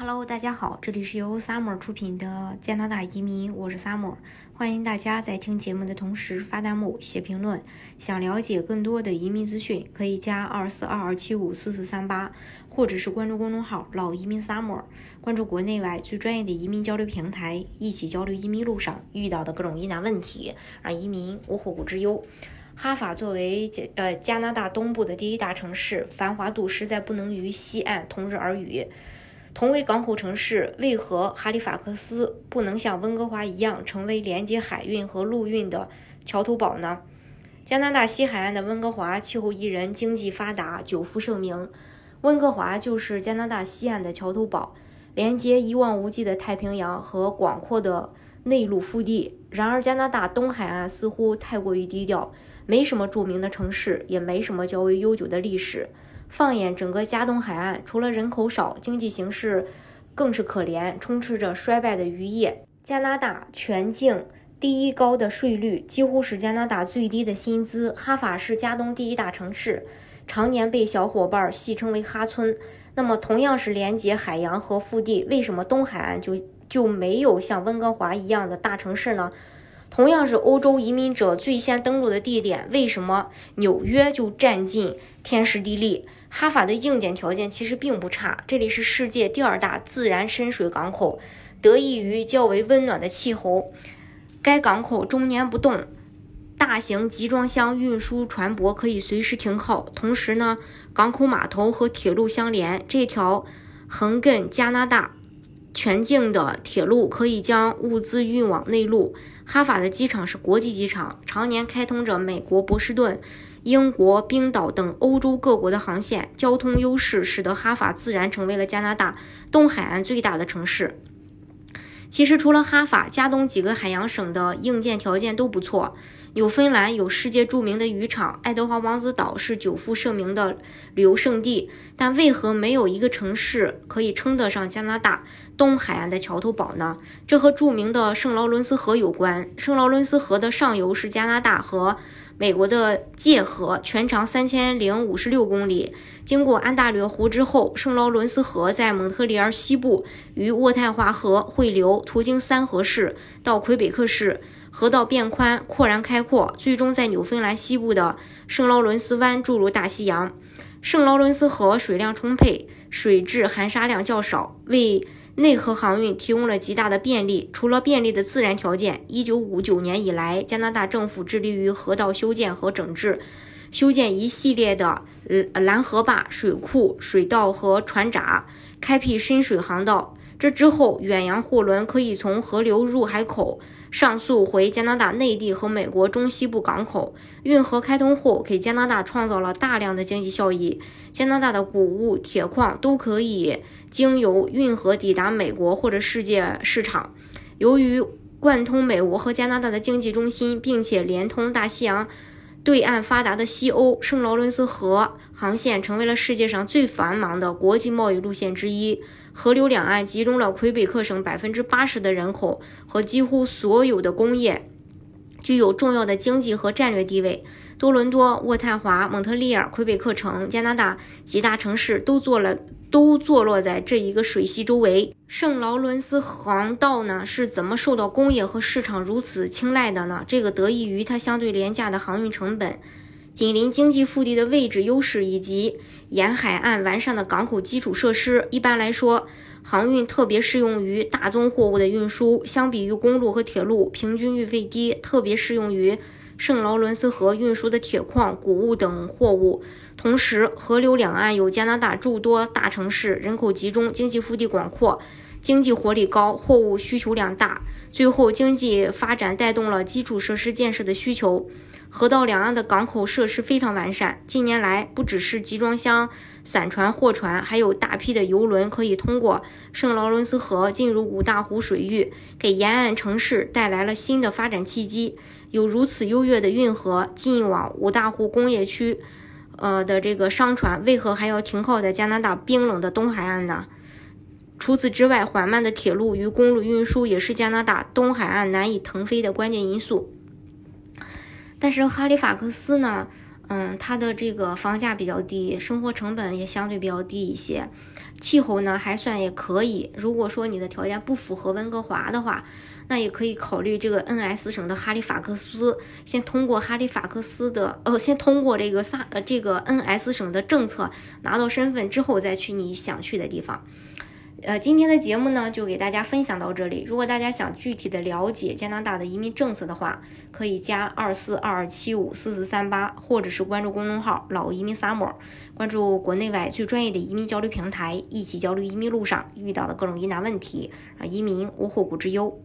Hello，大家好，这里是由 Summer 出品的加拿大移民，我是 Summer，欢迎大家在听节目的同时发弹幕、写评论。想了解更多的移民资讯，可以加二四二二七五四四三八，或者是关注公众号“老移民 Summer”，关注国内外最专业的移民交流平台，一起交流移民路上遇到的各种疑难问题，让移民无后顾之忧。哈法作为加呃加拿大东部的第一大城市，繁华度实在不能与西岸同日而语。同为港口城市，为何哈利法克斯不能像温哥华一样成为连接海运和陆运的桥头堡呢？加拿大西海岸的温哥华气候宜人，经济发达，久负盛名。温哥华就是加拿大西岸的桥头堡，连接一望无际的太平洋和广阔的内陆腹地。然而，加拿大东海岸似乎太过于低调，没什么著名的城市，也没什么较为悠久的历史。放眼整个加东海岸，除了人口少，经济形势更是可怜，充斥着衰败的渔业。加拿大全境第一高的税率，几乎是加拿大最低的薪资。哈法是加东第一大城市，常年被小伙伴戏称为“哈村”。那么，同样是连接海洋和腹地，为什么东海岸就就没有像温哥华一样的大城市呢？同样是欧洲移民者最先登陆的地点，为什么纽约就占尽天时地利？哈法的硬件条件其实并不差，这里是世界第二大自然深水港口，得益于较为温暖的气候，该港口终年不冻，大型集装箱运输船舶可以随时停靠。同时呢，港口码头和铁路相连，这条横亘加拿大全境的铁路可以将物资运往内陆。哈法的机场是国际机场，常年开通着美国波士顿。英国、冰岛等欧洲各国的航线，交通优势使得哈法自然成为了加拿大东海岸最大的城市。其实，除了哈法，加东几个海洋省的硬件条件都不错。纽芬兰有世界著名的渔场，爱德华王子岛是久负盛名的旅游胜地。但为何没有一个城市可以称得上加拿大东海岸的桥头堡呢？这和著名的圣劳伦斯河有关。圣劳伦斯河的上游是加拿大和。美国的界河全长三千零五十六公里，经过安大略湖之后，圣劳伦斯河在蒙特利尔西部与渥太华河汇流，途经三河市到魁北克市，河道变宽，阔然开阔，最终在纽芬兰西部的圣劳伦斯湾注入大西洋。圣劳伦斯河水量充沛，水质含沙量较少，为内河航运提供了极大的便利。除了便利的自然条件，一九五九年以来，加拿大政府致力于河道修建和整治，修建一系列的拦河坝、水库、水道和船闸，开辟深水航道。这之后，远洋货轮可以从河流入海口。上诉回加拿大内地和美国中西部港口，运河开通后，给加拿大创造了大量的经济效益。加拿大的谷物、铁矿都可以经由运河抵达美国或者世界市场。由于贯通美国和加拿大的经济中心，并且连通大西洋对岸发达的西欧，圣劳伦斯河航线成为了世界上最繁忙的国际贸易路线之一。河流两岸集中了魁北克省百分之八十的人口和几乎所有的工业，具有重要的经济和战略地位。多伦多、渥太华、蒙特利尔、魁北克城，加拿大几大城市都做了，都坐落在这一个水系周围。圣劳伦斯航道呢，是怎么受到工业和市场如此青睐的呢？这个得益于它相对廉价的航运成本。紧邻经济腹地的位置优势，以及沿海岸完善的港口基础设施。一般来说，航运特别适用于大宗货物的运输。相比于公路和铁路，平均运费低，特别适用于圣劳伦斯河运输的铁矿、谷物等货物。同时，河流两岸有加拿大诸多大城市，人口集中，经济腹地广阔，经济活力高，货物需求量大。最后，经济发展带动了基础设施建设的需求。河道两岸的港口设施非常完善。近年来，不只是集装箱、散船、货船，还有大批的游轮可以通过圣劳伦斯河进入五大湖水域，给沿岸城市带来了新的发展契机。有如此优越的运河，进往五大湖工业区，呃的这个商船，为何还要停靠在加拿大冰冷的东海岸呢？除此之外，缓慢的铁路与公路运输也是加拿大东海岸难以腾飞的关键因素。但是哈利法克斯呢，嗯，它的这个房价比较低，生活成本也相对比较低一些，气候呢还算也可以。如果说你的条件不符合温哥华的话，那也可以考虑这个 N.S 省的哈利法克斯，先通过哈利法克斯的，呃，先通过这个萨，呃，这个 N.S 省的政策拿到身份之后，再去你想去的地方。呃，今天的节目呢，就给大家分享到这里。如果大家想具体的了解加拿大的移民政策的话，可以加二四二二七五四四三八，或者是关注公众号“老移民 summer”，关注国内外最专业的移民交流平台，一起交流移民路上遇到的各种疑难问题，啊移民无后顾之忧。